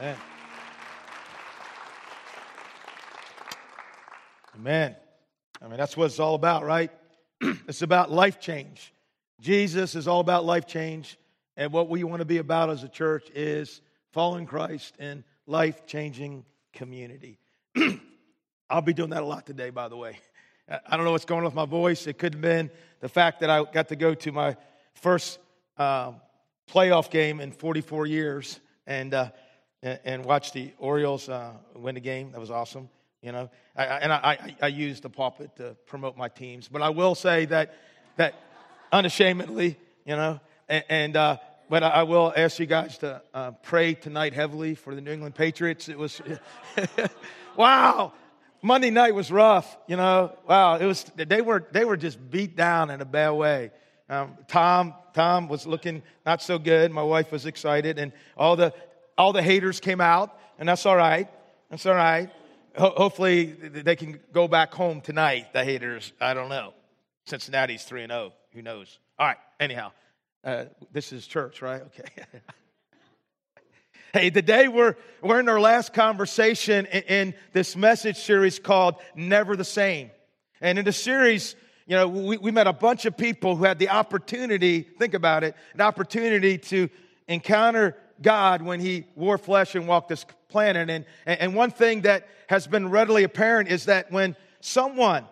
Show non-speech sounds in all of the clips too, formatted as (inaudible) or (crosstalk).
Amen. Amen. I mean, that's what it's all about, right? (clears throat) it's about life change. Jesus is all about life change. And what we want to be about as a church is following Christ in life changing community. (clears throat) I'll be doing that a lot today, by the way. I don't know what's going on with my voice. It could have been the fact that I got to go to my first uh, playoff game in 44 years and, uh, and watch the Orioles uh, win the game. That was awesome. You know, I, and I, I, I use the pulpit to promote my teams, but I will say that that unashamedly, you know, and, and uh, but I will ask you guys to uh, pray tonight heavily for the New England Patriots. It was, (laughs) wow, Monday night was rough. You know, wow, it was. They were they were just beat down in a bad way. Um, Tom Tom was looking not so good. My wife was excited, and all the all the haters came out, and that's all right. That's all right. Ho- hopefully, they can go back home tonight. The haters, I don't know. Cincinnati's three and zero. Who knows? All right. Anyhow, uh, this is church, right? Okay. (laughs) hey, today we're we're in our last conversation in, in this message series called "Never the Same," and in the series you know, we, we met a bunch of people who had the opportunity, think about it, an opportunity to encounter God when he wore flesh and walked this planet. And, and one thing that has been readily apparent is that when someone,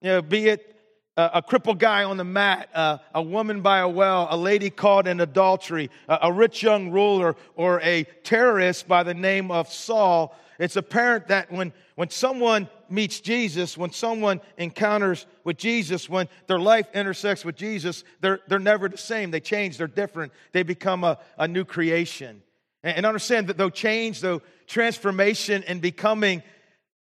you know, be it a, a crippled guy on the mat, uh, a woman by a well, a lady caught in adultery, a, a rich young ruler, or a terrorist by the name of Saul, it's apparent that when, when someone meets Jesus, when someone encounters with Jesus, when their life intersects with Jesus, they're, they're never the same. They change, they're different, they become a, a new creation. And, and understand that though change, though transformation and becoming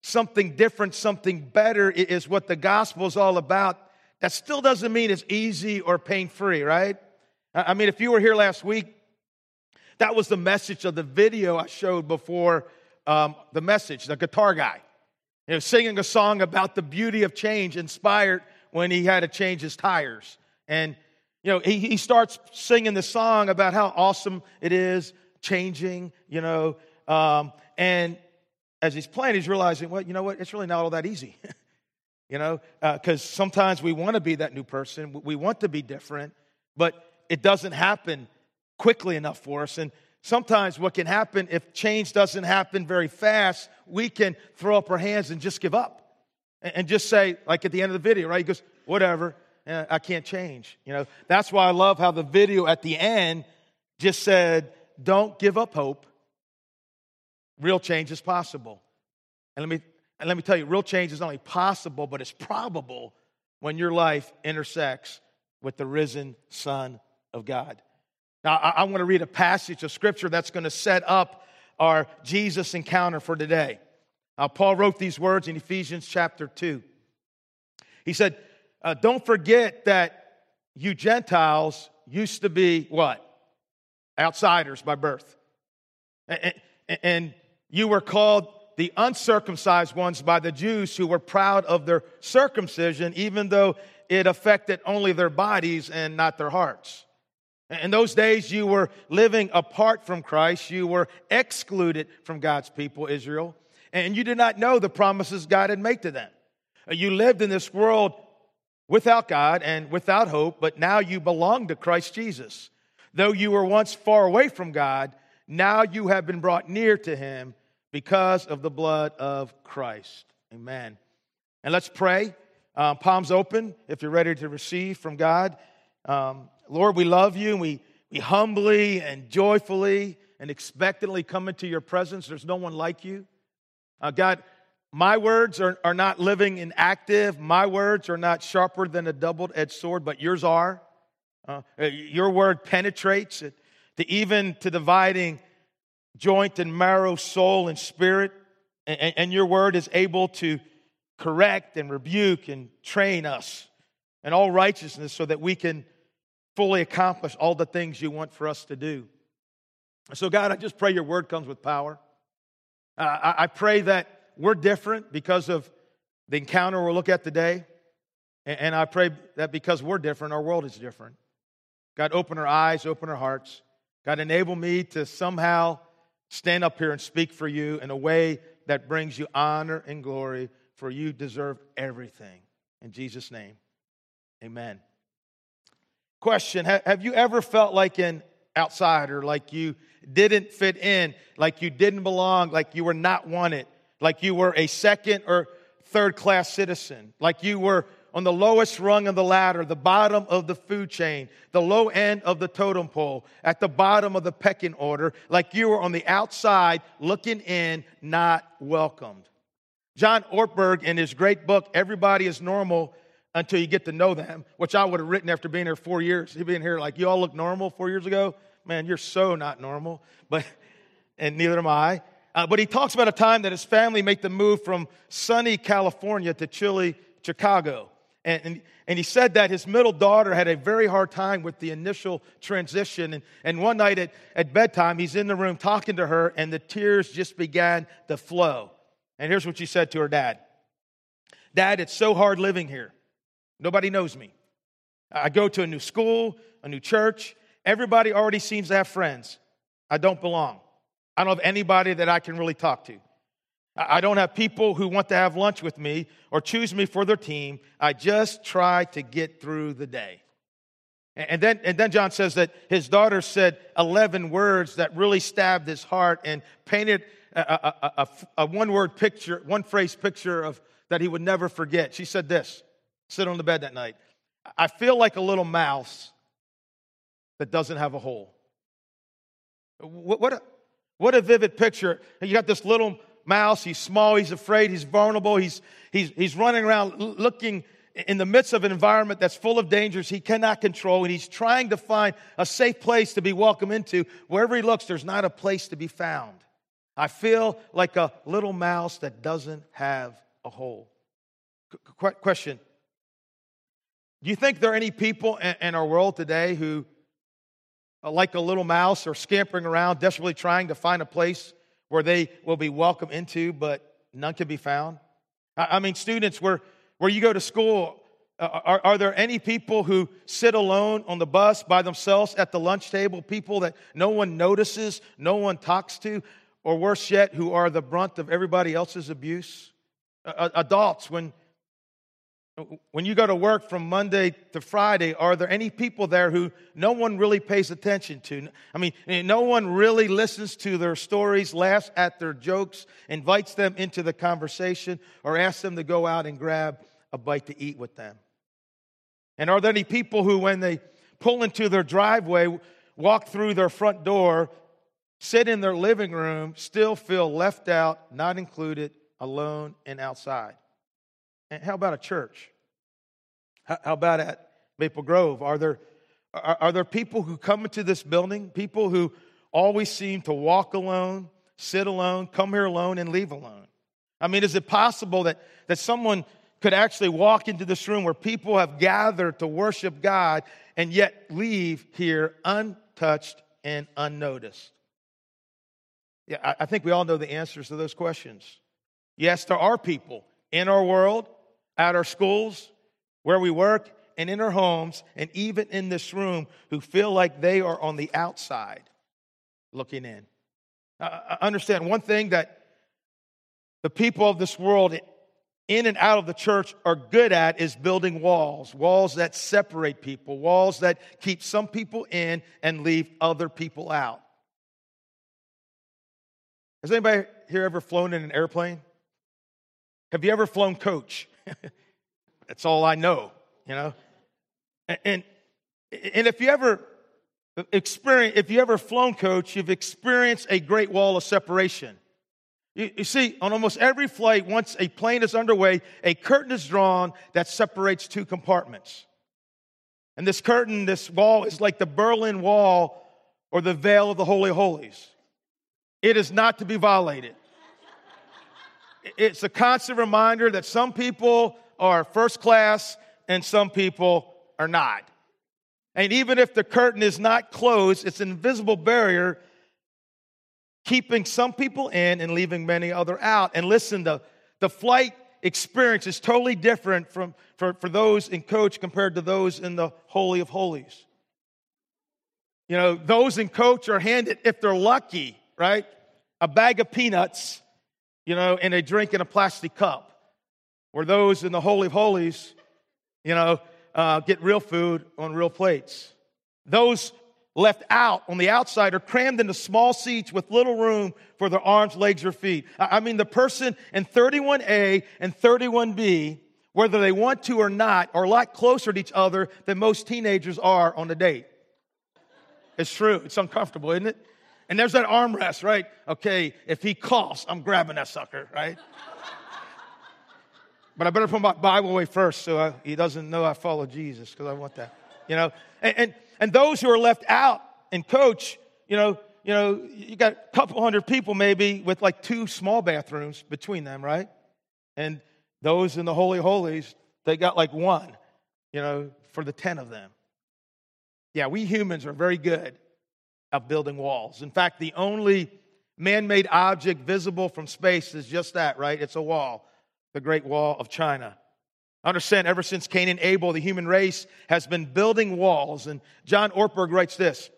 something different, something better is what the gospel is all about, that still doesn't mean it's easy or pain free, right? I mean, if you were here last week, that was the message of the video I showed before um, the message, the guitar guy. You know, singing a song about the beauty of change, inspired when he had to change his tires. And, you know, he, he starts singing the song about how awesome it is changing, you know. Um, and as he's playing, he's realizing, well, you know what? It's really not all that easy. (laughs) you know, because uh, sometimes we want to be that new person, we want to be different, but it doesn't happen quickly enough for us. And sometimes what can happen if change doesn't happen very fast, we can throw up our hands and just give up and just say, like at the end of the video, right? He goes, whatever, eh, I can't change. You know, that's why I love how the video at the end just said, don't give up hope. Real change is possible. And let me, and let me tell you, real change is not only possible, but it's probable when your life intersects with the risen Son of God. Now, I, I want to read a passage of scripture that's going to set up our Jesus encounter for today. Uh, Paul wrote these words in Ephesians chapter 2. He said, uh, Don't forget that you Gentiles used to be what? Outsiders by birth. And, and you were called the uncircumcised ones by the Jews who were proud of their circumcision, even though it affected only their bodies and not their hearts. In those days, you were living apart from Christ. You were excluded from God's people, Israel, and you did not know the promises God had made to them. You lived in this world without God and without hope, but now you belong to Christ Jesus. Though you were once far away from God, now you have been brought near to Him because of the blood of Christ. Amen. And let's pray. Um, palms open if you're ready to receive from God. Um, Lord, we love you and we, we humbly and joyfully and expectantly come into your presence. There's no one like you. Uh, God, my words are, are not living and active. My words are not sharper than a double edged sword, but yours are. Uh, your word penetrates it to even to dividing joint and marrow, soul and spirit. And, and your word is able to correct and rebuke and train us in all righteousness so that we can fully accomplish all the things you want for us to do. So, God, I just pray your word comes with power. Uh, I, pray that we're different because of the encounter we'll look at today. And I pray that because we're different, our world is different. God, open our eyes, open our hearts. God, enable me to somehow stand up here and speak for you in a way that brings you honor and glory, for you deserve everything. In Jesus' name, amen. Question Have you ever felt like an outsider, like you didn't fit in, like you didn't belong, like you were not wanted, like you were a second or third class citizen, like you were on the lowest rung of the ladder, the bottom of the food chain, the low end of the totem pole, at the bottom of the pecking order, like you were on the outside looking in, not welcomed. John Ortberg, in his great book, Everybody is Normal Until You Get to Know Them, which I would have written after being here four years. He'd been here like, you all look normal four years ago? Man, you're so not normal. (laughs) But, and neither am I. Uh, but he talks about a time that his family made the move from sunny California to chilly Chicago. And, and, and, he said that his middle daughter had a very hard time with the initial transition. And, and one night at, at bedtime, he's in the room talking to her, and the tears just began to flow. And here's what she said to her dad Dad, it's so hard living here. Nobody knows me. I go to a new school, a new church. Everybody already seems to have friends. I don't belong. I don't have anybody that I can really talk to. I don't have people who want to have lunch with me or choose me for their team. I just try to get through the day. And then, and then John says that his daughter said 11 words that really stabbed his heart and painted a, a, a, a one word picture, one phrase picture of that he would never forget. She said this, sit on the bed that night. I feel like a little mouse that doesn't have a hole. What, what, a, what a vivid picture. You got this little mouse. He's small, he's afraid, he's vulnerable, he's, he's, he's running around looking in the midst of an environment that's full of dangers he cannot control, and he's trying to find a safe place to be welcome into. Wherever he looks, there's not a place to be found. I feel like a little mouse that doesn't have a hole. Qu- question Do you think there are any people in, our world today who, like a little mouse, are scampering around, desperately trying to find a place where they will be welcome into, but none can be found? I mean, students, where, where you go to school, uh, are, are there any people who sit alone on the bus by themselves at the lunch table, people that no one notices, no one talks to, or worse yet, who are the brunt of everybody else's abuse? Uh, adults, when when you go to work from Monday to Friday, are there any people there who no one really pays attention to? I mean, no one really listens to their stories, laughs at their jokes, invites them into the conversation, or asks them to go out and grab a bite to eat with them? And are there any people who, when they pull into their driveway, walk through their front door, sit in their living room, still feel left out, not included, alone, and outside? How about a church? How, about at Maple Grove? Are there, are, are there people who come into this building, people who always seem to walk alone, sit alone, come here alone, and leave alone? I mean, is it possible that, that someone could actually walk into this room where people have gathered to worship God and yet leave here untouched and unnoticed? Yeah, I think we all know the answers to those questions. Yes, there are people in our world, at our schools, where we work, and in our homes, and even in this room who feel like they are on the outside looking in. Uh, understand one thing that the people of this world in and out of the church are good at is building walls, walls that separate people, walls that keep some people in and leave other people out. Has anybody here ever flown in an airplane? Have you ever flown coach? (laughs) That's all I know, you know? And, and, and if you ever experience, if you ever flown coach, you've experienced a great wall of separation. You, you see, on almost every flight, once a plane is underway, a curtain is drawn that separates two compartments. And this curtain, this wall, is like the Berlin Wall or the veil of the Holy Holies. It is not to be violated. It's a constant reminder that some people are first class and some people are not. And even if the curtain is not closed, it's an invisible barrier keeping some people in and leaving many other out. And listen, the, the flight experience is totally different from, for, for those in coach compared to those in the Holy of Holies. You know, those in coach are handed, if they're lucky, right? a bag of peanuts, you know, and a drink in a plastic cup. Where those in the Holy of Holies, you know, uh, get real food on real plates. Those left out on the outside are crammed into small seats with little room for their arms, legs, or feet. I mean, the person in 31A and 31B, whether they want to or not, are a lot closer to each other than most teenagers are on a date. It's true. It's uncomfortable, isn't it? And there's that armrest, right? Okay, if he coughs, I'm grabbing that sucker, right? (laughs) but I better put my Bible away first so I, he doesn't know I follow Jesus because I want that, you know? And, and, and those who are left out and coach, you know, you know, you got a couple hundred people maybe with like two small bathrooms between them, right? And those in the Holy Holies, they got like one, you know, for the 10 of them. Yeah, we humans are very good at building walls. In fact, the only man made object visible from space is just that, right? It's a wall, the Great Wall of China. Understand, ever since Cain and Abel, the human race has been building walls. And John Ortberg writes this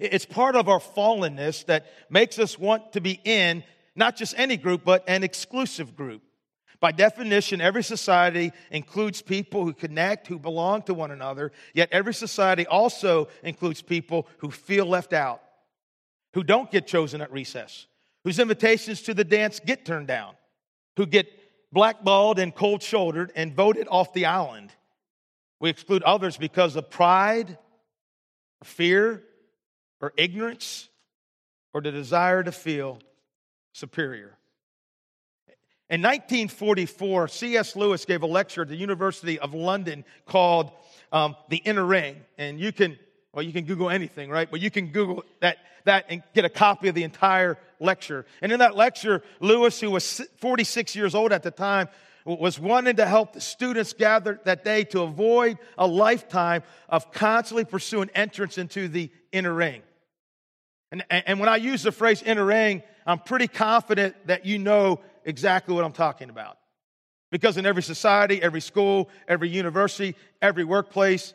It's part of our fallenness that makes us want to be in not just any group, but an exclusive group. By definition, every society includes people who connect, who belong to one another, yet every society also includes people who feel left out, who don't get chosen at recess, whose invitations to the dance get turned down, who get blackballed and cold shouldered and voted off the island. We exclude others because of pride, or fear, or ignorance, or the desire to feel superior. In 1944, C.S. Lewis gave a lecture at the University of London called um, The Inner Ring. And you can, well, you can Google anything, right? But you can Google that, that and get a copy of the entire lecture. And in that lecture, Lewis, who was 46 years old at the time, was wanting to help the students gather that day to avoid a lifetime of constantly pursuing entrance into the inner ring. And, and when I use the phrase inner ring, I'm pretty confident that you know exactly what I'm talking about. Because in every society, every school, every university, every workplace,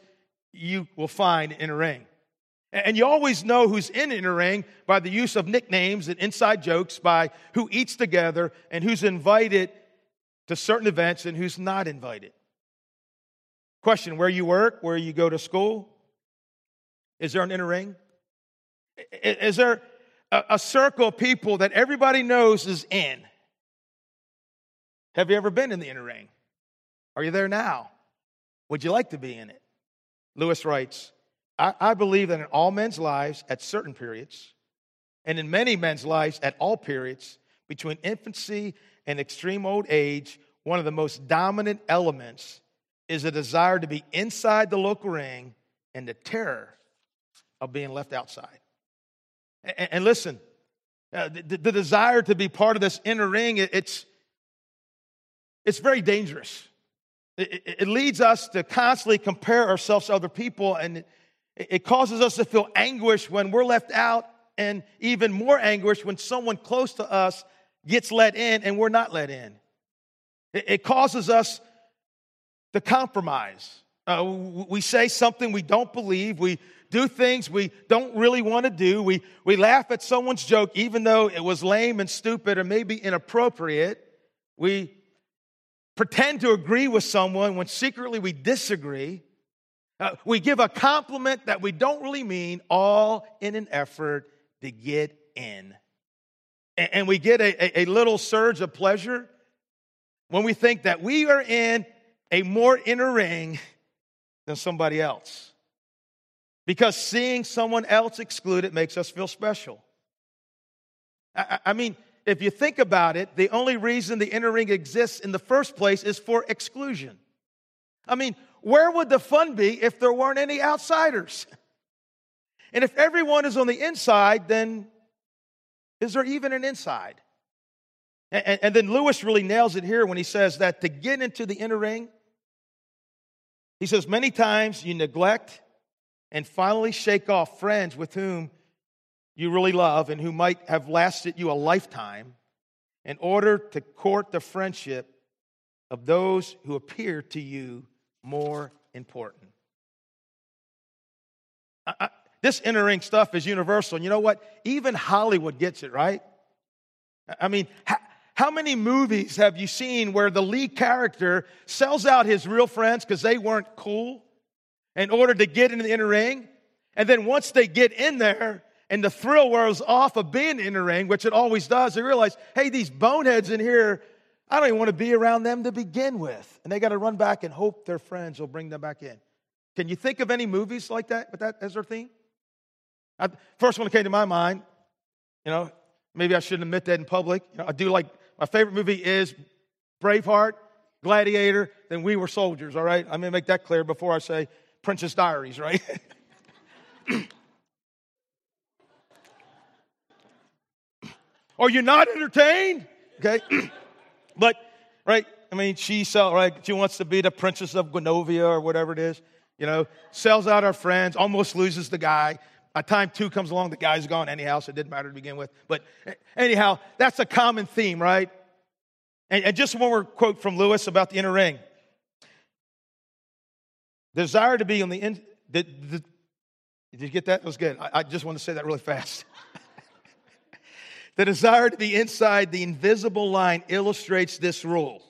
you will find an inner ring. And you always know who's in inner ring by the use of nicknames and inside jokes, by who eats together and who's invited to certain events and who's not invited. Question Where you work, where you go to school, is there an inner ring? Is there a circle of people that everybody knows is in? Have you ever been in the inner ring? Are you there now? Would you like to be in it? Lewis writes, I, I believe that in all men's lives at certain periods, and in many men's lives at all periods, between infancy and extreme old age, one of the most dominant elements is a desire to be inside the local ring and the terror of being left outside. And, and listen, uh, the, the, desire to be part of this inner ring, it, it's, it's very dangerous. It, it, it, leads us to constantly compare ourselves to other people, and it causes us to feel anguish when we're left out, and even more anguish when someone close to us gets let in and we're not let in. It causes us to compromise. Uh, we say something we don't believe. We do things we don't really want to do. We, we laugh at someone's joke, even though it was lame and stupid or maybe inappropriate. We pretend to agree with someone when secretly we disagree. Uh, we give a compliment that we don't really mean, all in an effort to get in. And, and we get a, a, a little surge of pleasure when we think that we are in a more inner ring than somebody else. Because seeing someone else excluded makes us feel special. I, I mean, if you think about it, the only reason the inner ring exists in the first place is for exclusion. I mean, where would the fun be if there weren't any outsiders? (laughs) And if everyone is on the inside, then is there even an inside? And, and, then Lewis really nails it here when he says that to get into the inner ring, he says, many times you neglect and finally shake off friends with whom you really love and who might have lasted you a lifetime in order to court the friendship of those who appear to you more important. I, I, this inner ring stuff is universal. And you know what? Even Hollywood gets it, right? I mean, how many movies have you seen where the lead character sells out his real friends because they weren't cool in order to get into the inner ring? And then once they get in there and the thrill wears off of being in the ring, which it always does, they realize, hey, these boneheads in here, I don't even want to be around them to begin with. And they got to run back and hope their friends will bring them back in. Can you think of any movies like that with that as their theme? I, first one that came to my mind, you know, maybe I shouldn't admit that in public. You know, I do like my favorite movie is Braveheart, Gladiator, then We Were Soldiers, all right? I'm gonna make that clear before I say Princess Diaries, right? (laughs) Are you not entertained? Okay. (clears throat) but, right, I mean, she sell, right, she wants to be the princess of Genovia or whatever it is, you know, sells out her friends, almost loses the guy. By time two comes along, the guy's gone anyhow, so it didn't matter to begin with. But anyhow, that's a common theme, right? And, and just one more quote from Lewis about the inner ring. Desire to be on the in, the, the, did you get that? That was good. I, I just want to say that really fast. (laughs) the desire to be inside the invisible line illustrates this rule.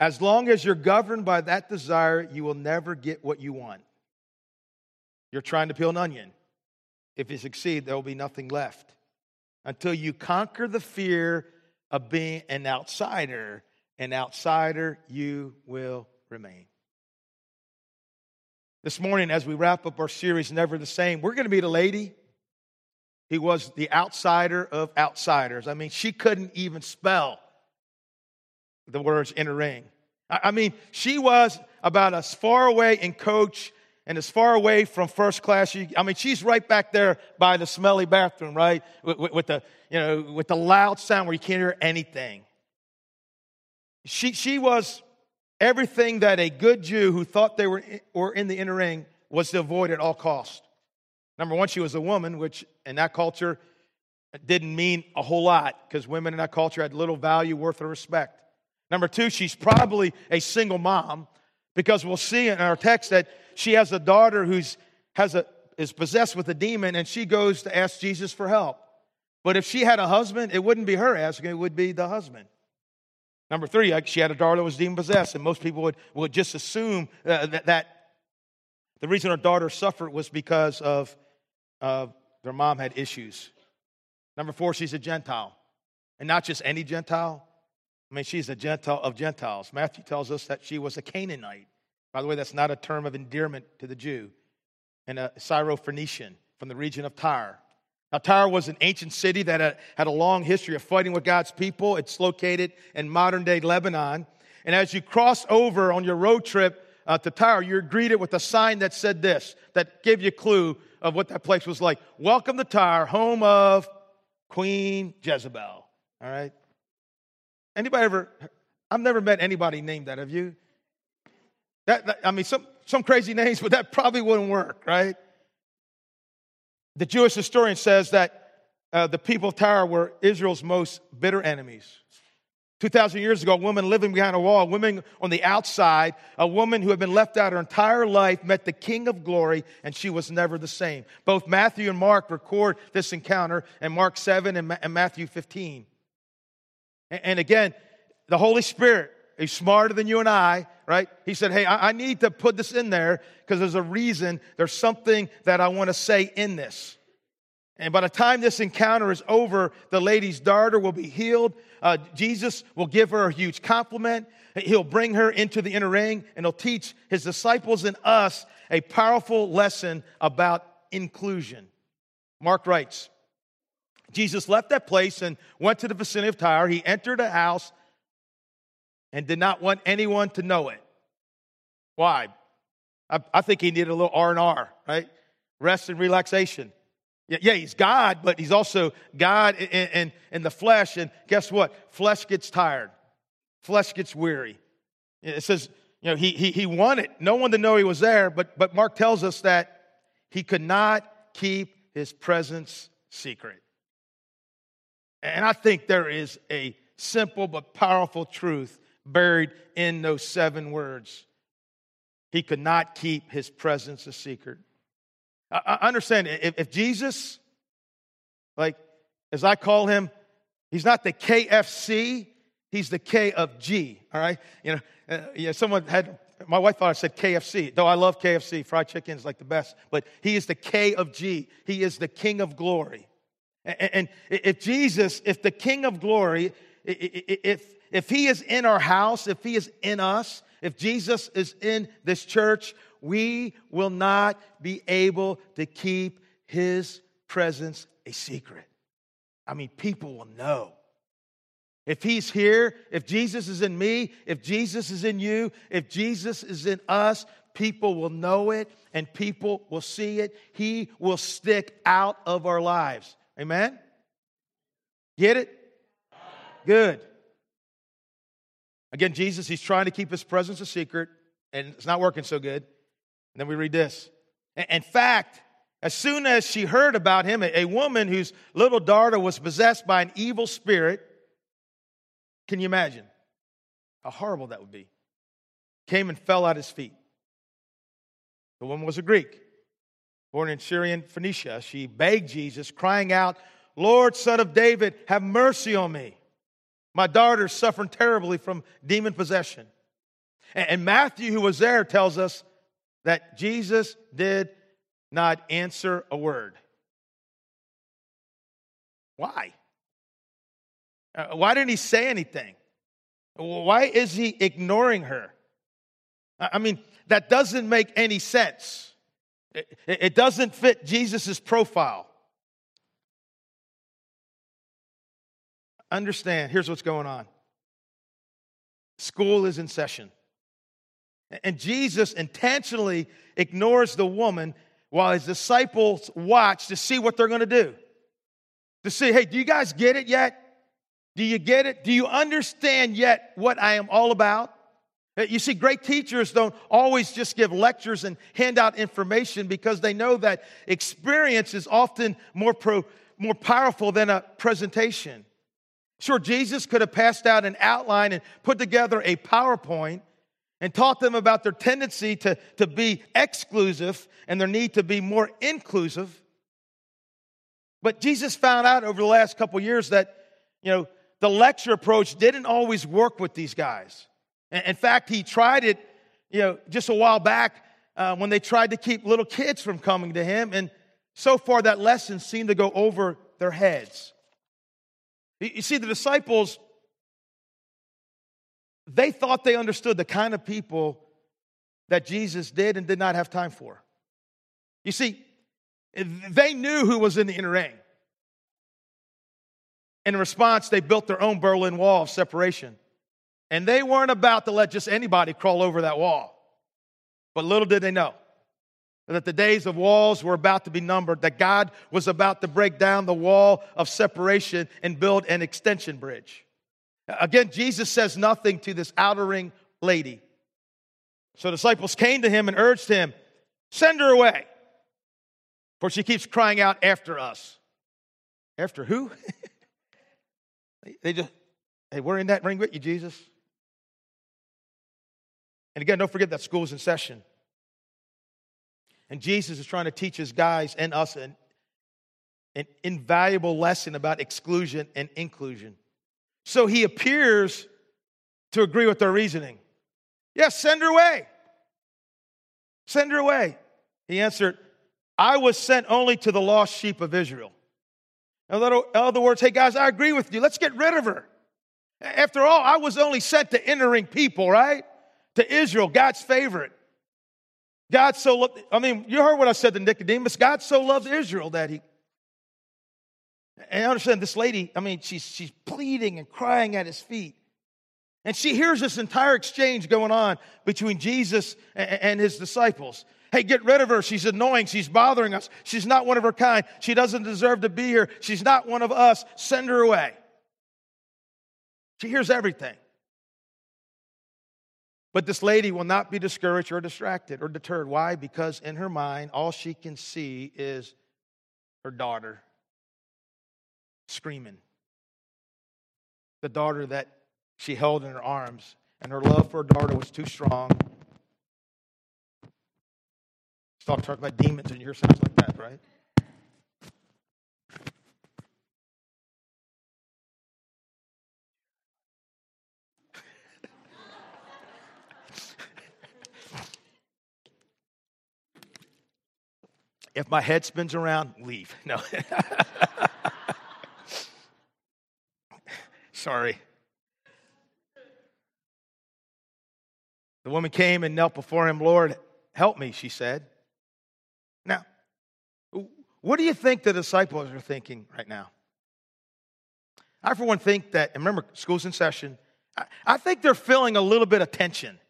As long as you're governed by that desire, you will never get what you want. You're trying to peel an onion. If you succeed, there will be nothing left. Until you conquer the fear of being an outsider, an outsider you will remain. This morning, as we wrap up our series, Never the Same, we're going to meet a lady who was the outsider of outsiders. I mean, she couldn't even spell the words inner ring. I mean, she was about as far away in coach and as far away from first class. I mean, she's right back there by the smelly bathroom, right? With, with, with, the, you know, with the loud sound where you can't hear anything. She, she was everything that a good Jew who thought they were, were in the inner ring was to avoid at all costs. Number one, she was a woman, which in that culture didn't mean a whole lot because women in that culture had little value, worth, or respect. Number two, she's probably a single mom because we'll see in our text that she has a daughter who's has a, is possessed with a demon and she goes to ask Jesus for help. But if she had a husband, it wouldn't be her asking, it would be the husband. Number three, she had a daughter that was demon possessed, and most people would, would just assume uh, that, that, the reason her daughter suffered was because of their mom had issues. Number four, she's a Gentile. And not just any Gentile. I mean, she's a Gentile of Gentiles. Matthew tells us that she was a Canaanite. By the way, that's not a term of endearment to the Jew. And a Syrophoenician from the region of Tyre. Now, Tyre was an ancient city that had, had a long history of fighting with God's people. It's located in modern day Lebanon. And as you cross over on your road trip uh, to Tyre, you're greeted with a sign that said this, that gave you a clue of what that place was like. Welcome to Tyre, home of Queen Jezebel. All right? Anybody ever, I've never met anybody named that, have you? That, that I mean, some, some crazy names, but that probably wouldn't work, right? The Jewish historian says that uh, the people of Tyre were Israel's most bitter enemies. 2,000 years ago, a woman living behind a wall, a woman on the outside, a woman who had been left out her entire life, met the King of glory, and she was never the same. Both Matthew and Mark record this encounter in Mark 7 and, Ma- and Matthew 15. And, again, the Holy Spirit is smarter than you and I, right? He said, Hey, I need to put this in there because there's a reason, there's something that I want to say in this. And by the time this encounter is over, the lady's daughter will be healed. Uh, Jesus will give her a huge compliment. He'll bring her into the inner ring and he'll teach his disciples and us a powerful lesson about inclusion. Mark writes Jesus left that place and went to the vicinity of Tyre. He entered a house and did not want anyone to know it. Why? I, I think he needed a little R and R, right? Rest and relaxation. Yeah, he's God, but he's also God in, in, in the flesh. And guess what? Flesh gets tired. Flesh gets weary. It says, you know, he, he, he wanted no one to know he was there, but, but Mark tells us that he could not keep his presence secret. And I think there is a simple but powerful truth buried in those seven words. He could not keep his presence a secret. I understand if, if Jesus, like as I call him, He's not the KFC, he's the K of G, all right? You know, uh, yeah, someone had, my wife thought I said KFC, though I love KFC. Fried chicken is like the best, but he is the K of G. He is the King of glory. And if Jesus, if the King of glory, if, if he is in our house, if he is in us, if Jesus is in this church, we will not be able to keep his presence a secret. I mean, people will know. If he's here, if Jesus is in me, if Jesus is in you, if Jesus is in us, people will know it and people will see it. He will stick out of our lives. Amen? Get it? Good. Again, Jesus, he's trying to keep his presence a secret, and it's not working so good. And then we read this. In fact, as soon as she heard about him, a woman whose little daughter was possessed by an evil spirit, can you imagine how horrible that would be? Came and fell at his feet. The woman was a Greek, born in Syrian Phoenicia. She begged Jesus, crying out, Lord, son of David, have mercy on me. My daughter's suffering terribly from demon possession. And Matthew, who was there, tells us that Jesus did not answer a word. Why? Uh, why didn't he say anything? Why is he ignoring her? I mean, that doesn't make any sense. It, it doesn't fit Jesus' profile. Understand, here's what's going on school is in session. And Jesus intentionally ignores the woman while his disciples watch to see what they're going to do. To see, hey, do you guys get it yet? Do you get it? Do you understand yet what I am all about? Uh, you see, great teachers don't always just give lectures and hand out information because they know that experience is often more, pro, more powerful than a presentation. Sure, Jesus could have passed out an outline and put together a PowerPoint and taught them about their tendency to, to be exclusive and their need to be more inclusive. But Jesus found out over the last couple years that, you know, the lecture approach didn't always work with these guys. In fact, he tried it, you know, just a while back uh, when they tried to keep little kids from coming to him. And so far, that lesson seemed to go over their heads. You see, the disciples, they thought they understood the kind of people that Jesus did and did not have time for. You see, they knew who was in the inner ring. In response, they built their own Berlin Wall of separation. And they weren't about to let just anybody crawl over that wall. But little did they know that the days of walls were about to be numbered, that God was about to break down the wall of separation and build an extension bridge. Again, Jesus says nothing to this outer ring lady. So disciples came to him and urged him, Send her away, for she keeps crying out after us. After who? (laughs) They just, hey, we're in that ring with you, Jesus. And again, don't forget that school's in session. And Jesus is trying to teach his guys and us an, an invaluable lesson about exclusion and inclusion. So he appears to agree with their reasoning. Yes, send her away. Send her away. He answered, I was sent only to the lost sheep of Israel. In other words, hey guys, I agree with you. Let's get rid of her. After all, I was only sent to inner ring people, right? To Israel, God's favorite. God so loved, I mean, you heard what I said to Nicodemus. God so loved Israel that he. And I understand this lady, I mean, she's, she's pleading and crying at his feet. And she hears this entire exchange going on between Jesus and his disciples. Hey, get rid of her. She's annoying. She's bothering us. She's not one of her kind. She doesn't deserve to be here. She's not one of us. Send her away. She hears everything. But this lady will not be discouraged or distracted or deterred. Why? Because in her mind, all she can see is her daughter screaming. The daughter that she held in her arms, and her love for her daughter was too strong. Stop talking about demons, and you hear sounds like that, right? if my head spins around, leave. (laughs) No. (laughs) Sorry. The woman came and knelt before him. Lord, help me, she said. Now, what do you think the disciples are thinking right now? I, for one, think that, and remember, school's in session. I, I think they're feeling a little bit of tension.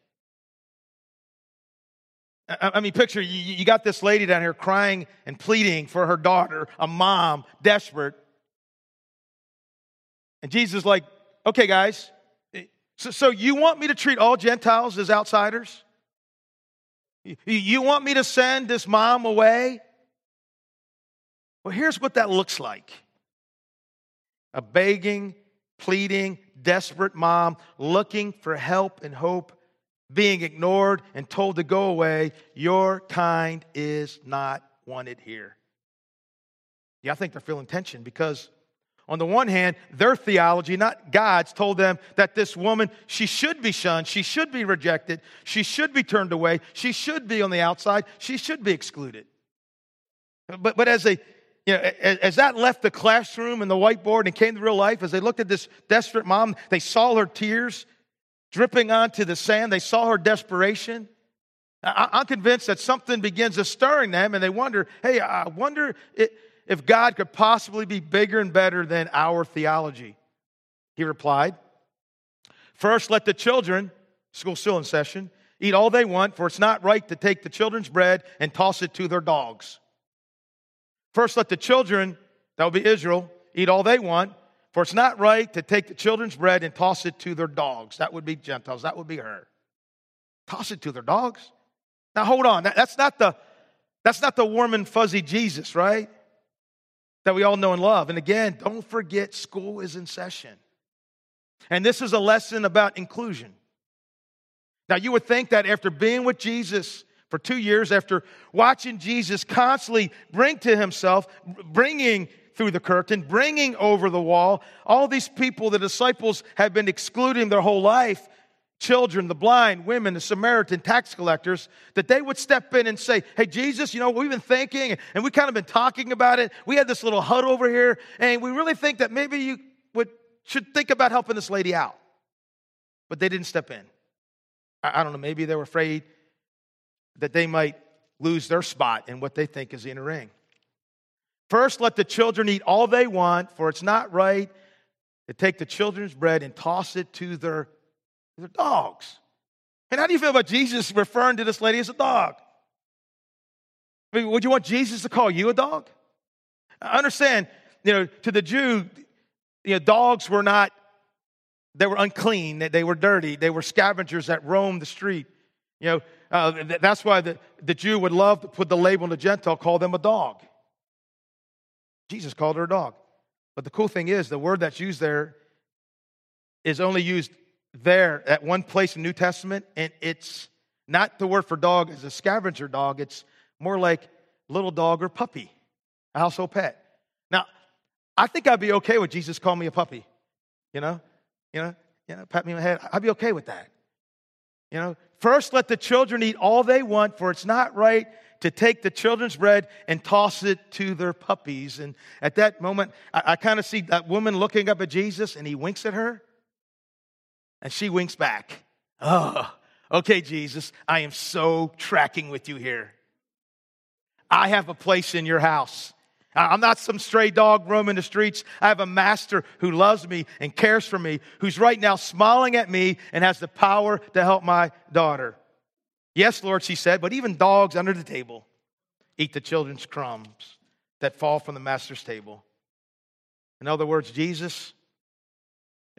I, mean, picture you got this lady down here crying and pleading for her daughter, a mom, desperate. And Jesus is like, okay, guys, so, so you want me to treat all Gentiles as outsiders? You, you want me to send this mom away? Well, here's what that looks like a begging, pleading, desperate mom looking for help and hope, being ignored and told to go away. Your kind is not wanted here. Yeah, I think they're feeling tension because, on the one hand, their theology, not God's, told them that this woman, she should be shunned, she should be rejected, she should be turned away, she should be on the outside, she should be excluded. But, but as they you know, as that left the classroom and the whiteboard and came to real life, as they looked at this desperate mom, they saw her tears dripping onto the sand. They saw her desperation. I'm convinced that something begins to stir in them, and they wonder, hey, I wonder if God could possibly be bigger and better than our theology. He replied, First, let the children, school still in session, eat all they want, for it's not right to take the children's bread and toss it to their dogs. First, let the children, that would be Israel, eat all they want, for it's not right to take the children's bread and toss it to their dogs. That would be Gentiles. That would be her. Toss it to their dogs. Now hold on. That, that's not the that's not the warm and fuzzy Jesus, right? That we all know and love. And again, don't forget school is in session. And this is a lesson about inclusion. Now you would think that after being with Jesus for two years after watching Jesus constantly bring to himself, bringing through the curtain, bringing over the wall, all these people the disciples have been excluding their whole life children, the blind, women, the Samaritan, tax collectors, that they would step in and say, Hey, Jesus, you know, we've been thinking and we kind of been talking about it. We had this little hut over here, and we really think that maybe you would, should think about helping this lady out. But they didn't step in. I, I don't know, maybe they were afraid that they might lose their spot in what they think is the inner ring. First, let the children eat all they want, for it's not right to take the children's bread and toss it to their, their dogs. And how do you feel about Jesus referring to this lady as a dog? I mean, would you want Jesus to call you a dog? I understand, you know, to the Jew, you know, dogs were not, they were unclean, they were dirty, they were scavengers that roamed the street. You know, uh, that's why the, the Jew would love to put the label on the Gentile, call them a dog. Jesus called her a dog. But the cool thing is, the word that's used there is only used there at one place in New Testament, and it's not the word for dog as a scavenger dog, it's more like little dog or puppy, a household pet. Now, I think I'd be okay with Jesus calling me a puppy. You know? You know, you know, pat me on the head. I'd be okay with that. You know, first let the children eat all they want, for it's not right to take the children's bread and toss it to their puppies. And at that moment, I, I kind of see that woman looking up at Jesus and he winks at her and she winks back. Oh, okay, Jesus, I am so tracking with you here. I have a place in your house. I'm not some stray dog roaming the streets. I have a master who loves me and cares for me, who's right now smiling at me and has the power to help my daughter. Yes, Lord, she said, but even dogs under the table eat the children's crumbs that fall from the master's table. In other words, Jesus,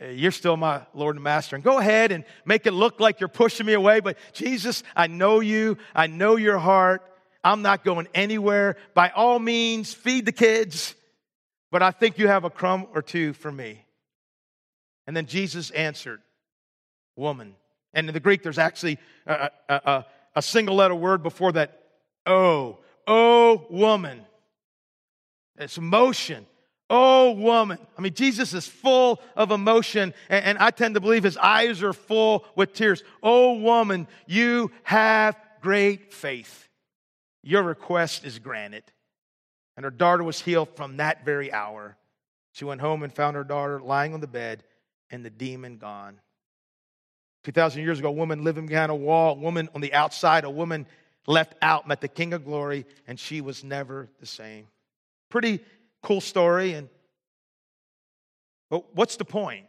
Uh, you're still my Lord and Master. And go ahead and make it look like you're pushing me away, but Jesus, I know you, I know your heart. I'm not going anywhere. By all means, feed the kids, but I think you have a crumb or two for me. And then Jesus answered, Woman. And in the Greek, there's actually a, a, a, a single letter word before that, oh, oh, woman. It's emotion. Oh, woman. I mean, Jesus is full of emotion, and, and, I tend to believe his eyes are full with tears. Oh, woman, you have great faith. Your request is granted. And her daughter was healed from that very hour. She went home and found her daughter lying on the bed and the demon gone. 2,000 years ago, a woman living behind a wall, a woman on the outside, a woman left out, met the King of Glory, and she was never the same. Pretty cool story. And but what's the point?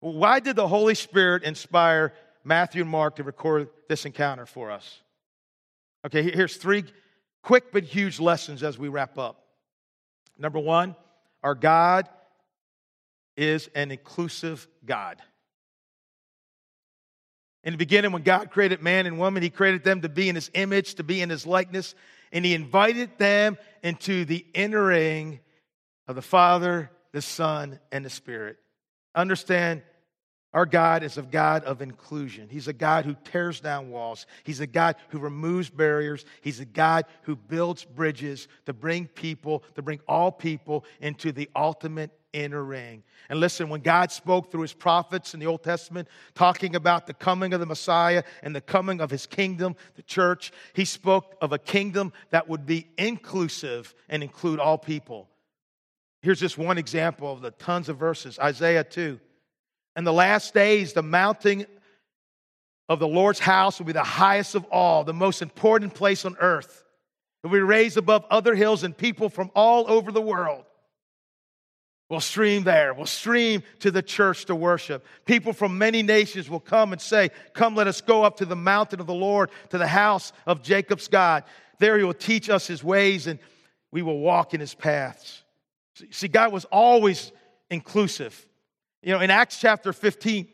Why did the Holy Spirit inspire Matthew and Mark to record this encounter for us? Okay, here's three quick but huge lessons as we wrap up. Number one, our God is an inclusive God. In the beginning, when God created man and woman, He created them to be in His image, to be in His likeness, and He invited them into the inner ring of the Father, the Son, and the Spirit. Understand, our God is a God of inclusion. He's a God who tears down walls. He's a God who removes barriers. He's a God who builds bridges to bring people, to bring all people into the ultimate inner ring. And listen, when God spoke through his prophets in the Old Testament, talking about the coming of the Messiah and the coming of his kingdom, the church, he spoke of a kingdom that would be inclusive and include all people. Here's just one example of the tons of verses Isaiah 2. In the last days, the mounting of the Lord's house will be the highest of all, the most important place on earth. It will be raised above other hills, and people from all over the world will stream there, will stream to the church to worship. People from many nations will come and say, Come, let us go up to the mountain of the Lord, to the house of Jacob's God. There he will teach us his ways, and we will walk in his paths. See, God was always inclusive. You know, in Acts chapter 15, you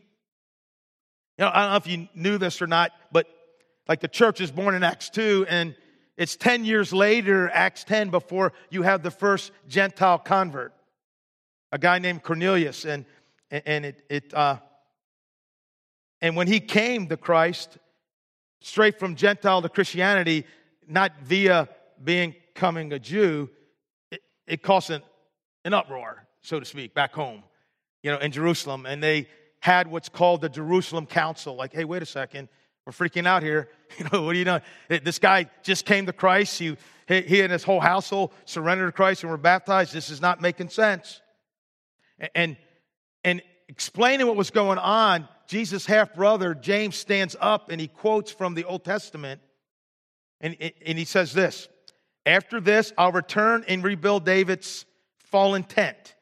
know, I don't know if you knew this or not, but like the church is born in Acts 2, and it's 10 years later, Acts 10, before you have the first Gentile convert, a guy named Cornelius. And, and it, it uh, and when he came to Christ, straight from Gentile to Christianity, not via being coming a Jew, it, it caused an, an uproar, so to speak, back home you know, in Jerusalem, and they had what's called the Jerusalem Council. Like, hey, wait a second, we're freaking out here. (laughs) You know, what are you doing? This guy just came to Christ. He, he and his whole household surrendered to Christ and were baptized. This is not making sense. And, and explaining what was going on, Jesus' half brother, James, stands up and he quotes from the Old Testament. And, and he says this After this, I'll return and rebuild David's fallen tent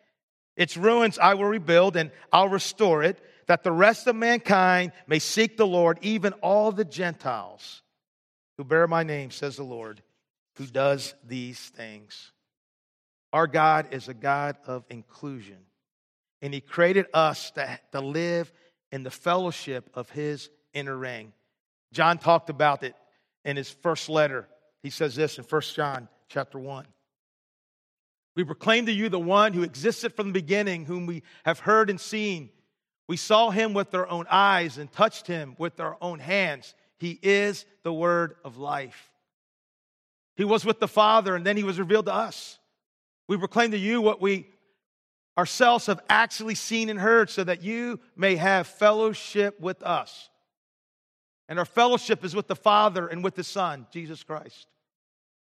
its ruins I will rebuild and I'll restore it, that the rest of mankind may seek the Lord, even all the Gentiles who bear my name, says the Lord, who does these things. Our God is a God of inclusion, and He created us to, to live in the fellowship of His inner ring. John talked about it in his first letter. He says this in 1 John chapter 1. We proclaim to you the one who existed from the beginning, whom we have heard and seen. We saw him with our own eyes and touched him with our own hands. He is the word of life. He was with the Father, and then he was revealed to us. We proclaim to you what we ourselves have actually seen and heard, so that you may have fellowship with us. And our fellowship is with the Father and with the Son, Jesus Christ.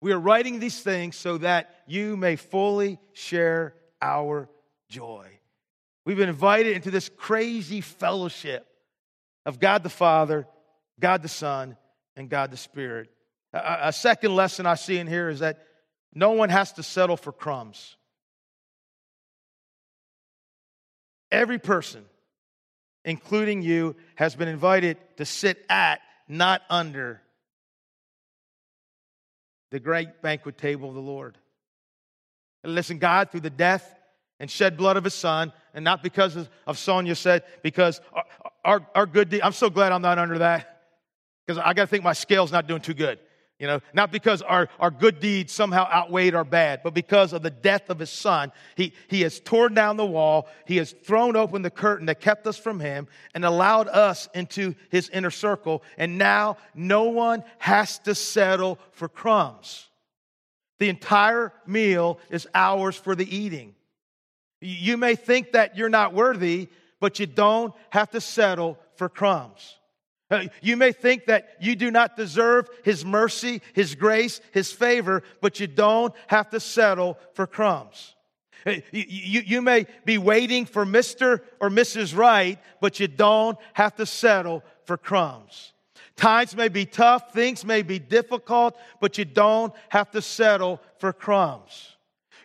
We are writing these things so that you may fully share our joy. We've been invited into this crazy fellowship of God the Father, God the Son, and God the Spirit. A, second lesson I see in here is that no one has to settle for crumbs. Every person, including you, has been invited to sit at, not under, the great banquet table of the Lord. And listen, God, through the death and shed blood of his son, and not because of, Sonia said, because our, our, our good deed, I'm so glad I'm not under that. Because I got to think my scale's not doing too good. You know, not because our, our good deeds somehow outweighed our bad, but because of the death of his son. He, he has torn down the wall. He has thrown open the curtain that kept us from him and allowed us into his inner circle. And now no one has to settle for crumbs. The entire meal is ours for the eating. You may think that you're not worthy, but you don't have to settle for crumbs. Uh, You may think that you do not deserve His mercy, His grace, His favor, but you don't have to settle for crumbs. Uh, You, may be waiting for Mr. or Mrs. Right, but you don't have to settle for crumbs. Times may be tough, things may be difficult, but you don't have to settle for crumbs.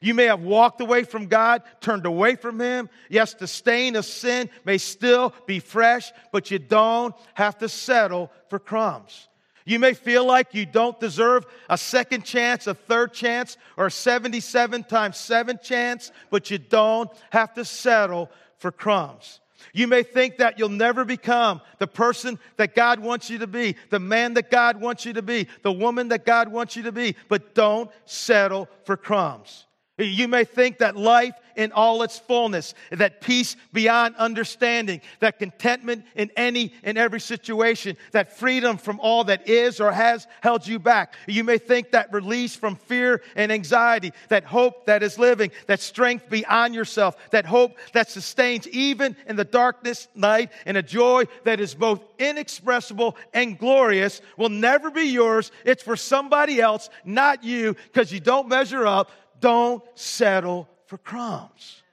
You may have walked away from God, turned away from Him. Yes, the stain of sin may still be fresh, but you don't have to settle for crumbs. You may feel like you don't deserve a second chance, a third chance, or a 77 times 7 chance, but you don't have to settle for crumbs. You may think that you'll never become the person that God wants you to be, the man that God wants you to be, the woman that God wants you to be, but don't settle for crumbs. You may think that life in all its fullness, that peace beyond understanding, that contentment in any and every situation, that freedom from all that is or has held you back. You may think that release from fear and anxiety, that hope that is living, that strength beyond yourself, that hope that sustains even in the darkness night, and a joy that is both inexpressible and glorious will never be yours. It's for somebody else, not you, because you don't measure up. Don't settle for crumbs.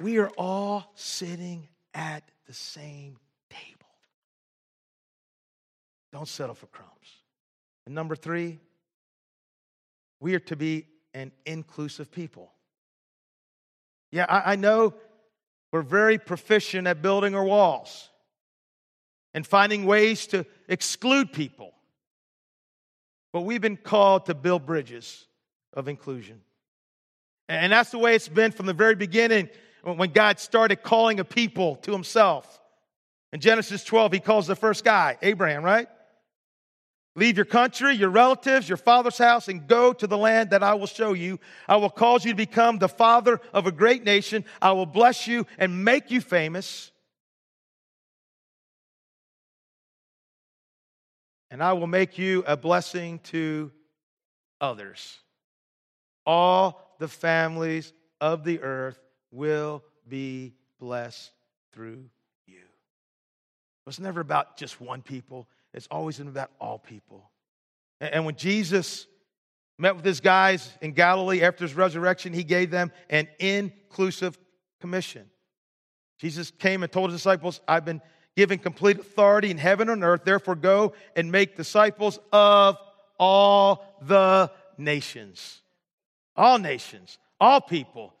We are all sitting at the same table. Don't settle for crumbs. And number three, we are to be an inclusive people. Yeah, I, I know we're very proficient at building our walls and finding ways to exclude people. But we've been called to build bridges of inclusion. And that's the way it's been from the very beginning when God started calling a people to himself. In Genesis 12, he calls the first guy, Abraham, right? Leave your country, your relatives, your father's house, and go to the land that I will show you. I will cause you to become the father of a great nation. I will bless you and make you famous. And I will make you a blessing to others. All the families of the earth will be blessed through you. It's never about just one people, it's always about all people. And when Jesus met with his guys in Galilee after his resurrection, he gave them an inclusive commission. Jesus came and told his disciples, I've been given complete authority in heaven and earth, therefore go and make disciples of all the nations. All nations, all people,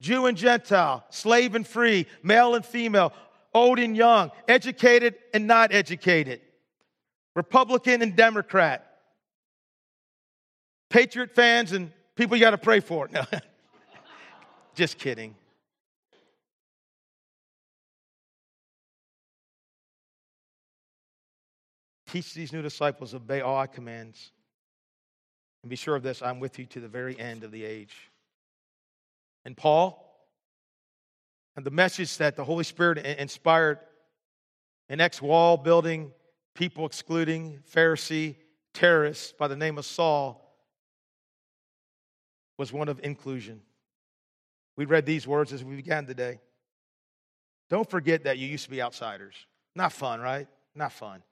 Jew and Gentile, slave and free, male and female, old and young, educated and not educated, Republican and Democrat, Patriot fans and people you got to pray for. (laughs) No, (laughs) just kidding. Teach these new disciples, obey all I commands. And be sure of this I'm with you to the very end of the age. And Paul, and the message that the Holy Spirit inspired an ex wall building, people excluding Pharisee terrorist by the name of Saul was one of inclusion. We read these words as we began today. Don't forget that you used to be outsiders. Not fun, right? Not fun.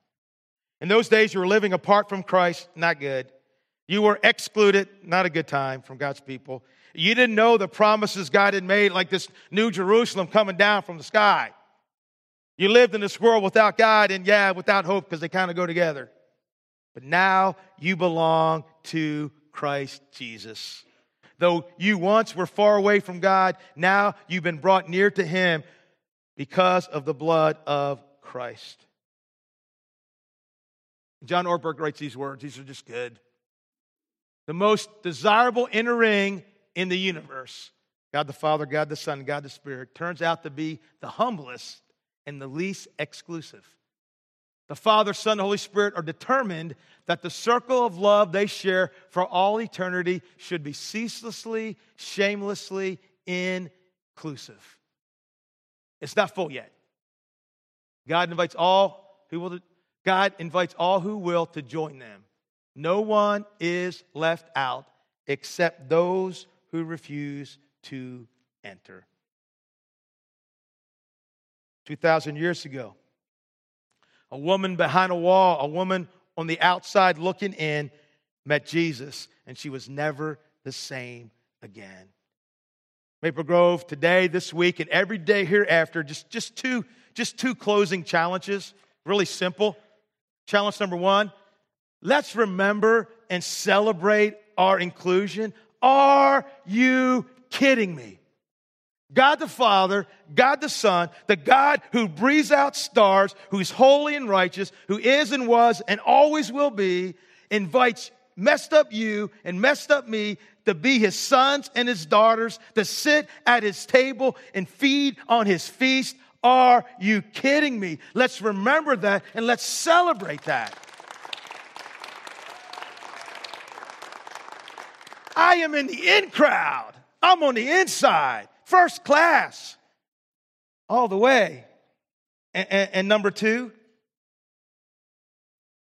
In those days, you were living apart from Christ, not good. You were excluded, not a good time from God's people. You didn't know the promises God had made, like this new Jerusalem coming down from the sky. You lived in this world without God and, yeah, without hope because they kind of go together. But now you belong to Christ Jesus. Though you once were far away from God, now you've been brought near to Him because of the blood of Christ. John Ortberg writes these words, these are just good. The most desirable inner ring in the universe, God the Father, God the Son, God the Spirit, turns out to be the humblest and the least exclusive. The Father, Son, and Holy Spirit are determined that the circle of love they share for all eternity should be ceaselessly, shamelessly inclusive. It's not full yet. God invites all who will God invites all who will to join them. No one is left out except those who refuse to enter. 2,000 years ago, a woman behind a wall, a woman on the outside looking in, met Jesus, and she was never the same again. Maple Grove today, this week, and every day hereafter, just, just, two, just two closing challenges, really simple. Challenge number one let's remember and celebrate our inclusion. Are you kidding me? God the Father, God the Son, the God who breathes out stars, who's holy and righteous, who is and was and always will be, invites messed up you and messed up me to be his sons and his daughters, to sit at his table and feed on his feast. Are you kidding me? Let's remember that and let's celebrate that. I am in the in crowd. I'm on the inside, first class, all the way. And, and, and number two,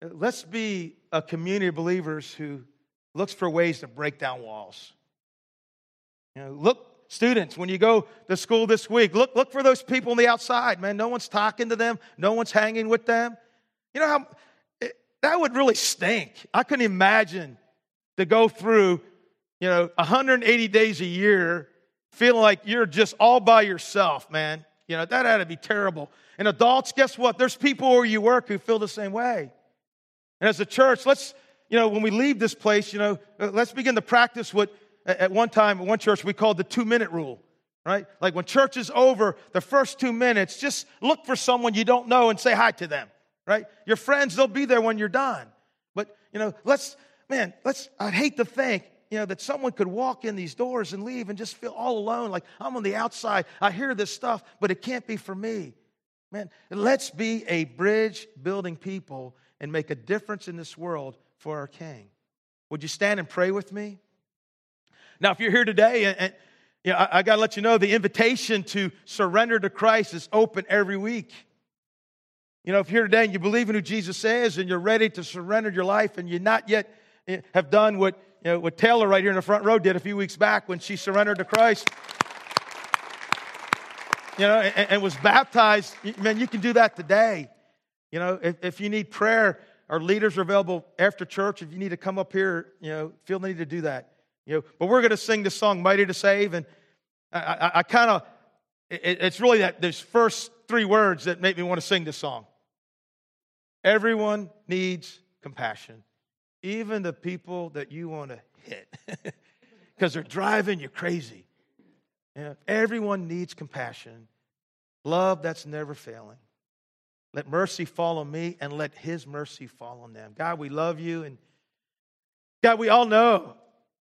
let's be a community of believers who looks for ways to break down walls. You know, look, students, when you go to school this week, look, look for those people on the outside, man. No one's talking to them, no one's hanging with them. You know how it, that would really stink. I couldn't imagine to go through, you know, 180 days a year feeling like you're just all by yourself, man. You know, that had to be terrible. And adults, guess what? There's people where you work who feel the same way. And as a church, let's, you know, when we leave this place, you know, let's begin to practice what at one time, at one church, we called the two minute rule, right? Like when church is over, the first two minutes, just look for someone you don't know and say hi to them, right? Your friends, they'll be there when you're done. But, you know, let's, man, let's, I'd hate to think, you know, that someone could walk in these doors and leave and just feel all alone, like I'm on the outside. I hear this stuff, but it can't be for me. Man, let's be a bridge building people and make a difference in this world for our King. Would you stand and pray with me? Now, if you're here today, and, and you know, I, I got to let you know the invitation to surrender to Christ is open every week. You know, if you're here today and you believe in who Jesus is and you're ready to surrender your life and you not yet eh, have done what, you know, what Taylor right here in the front row did a few weeks back when she surrendered to Christ, you know, and, and was baptized, man, you can do that today. You know, if, if you need prayer, our leaders are available after church. If you need to come up here, you know, feel the need to do that. You know, but we're going to sing this song, "Mighty to Save," and I, I, I kind of, it, it's really that those first three words that make me want to sing this song. Everyone needs compassion, even the people that you want to hit, (laughs) because they're driving you crazy. You know, everyone needs compassion, love that's never failing. Let mercy fall on me and let his mercy fall on them. God, we love you. And God, we all know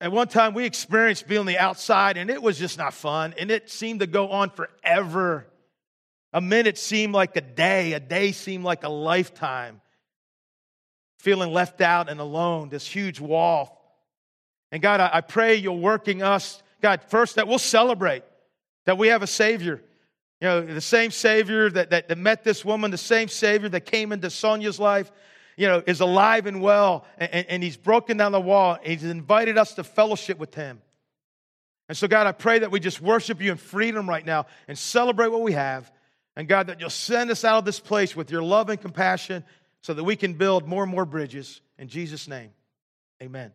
at one time we experienced being on the outside and it was just not fun. And it seemed to go on forever. A minute seemed like a day, a day seemed like a lifetime. Feeling left out and alone, this huge wall. And God, I, pray you're working us, God, first that we'll celebrate that we have a Savior you know, the same Savior that, that, that, met this woman, the same Savior that came into Sonia's life, you know, is alive and well, and, and He's broken down the wall. He's invited us to fellowship with Him. And so, God, I pray that we just worship you in freedom right now and celebrate what we have. And God, that you'll send us out of this place with your love and compassion so that we can build more and more bridges. In Jesus' name, amen.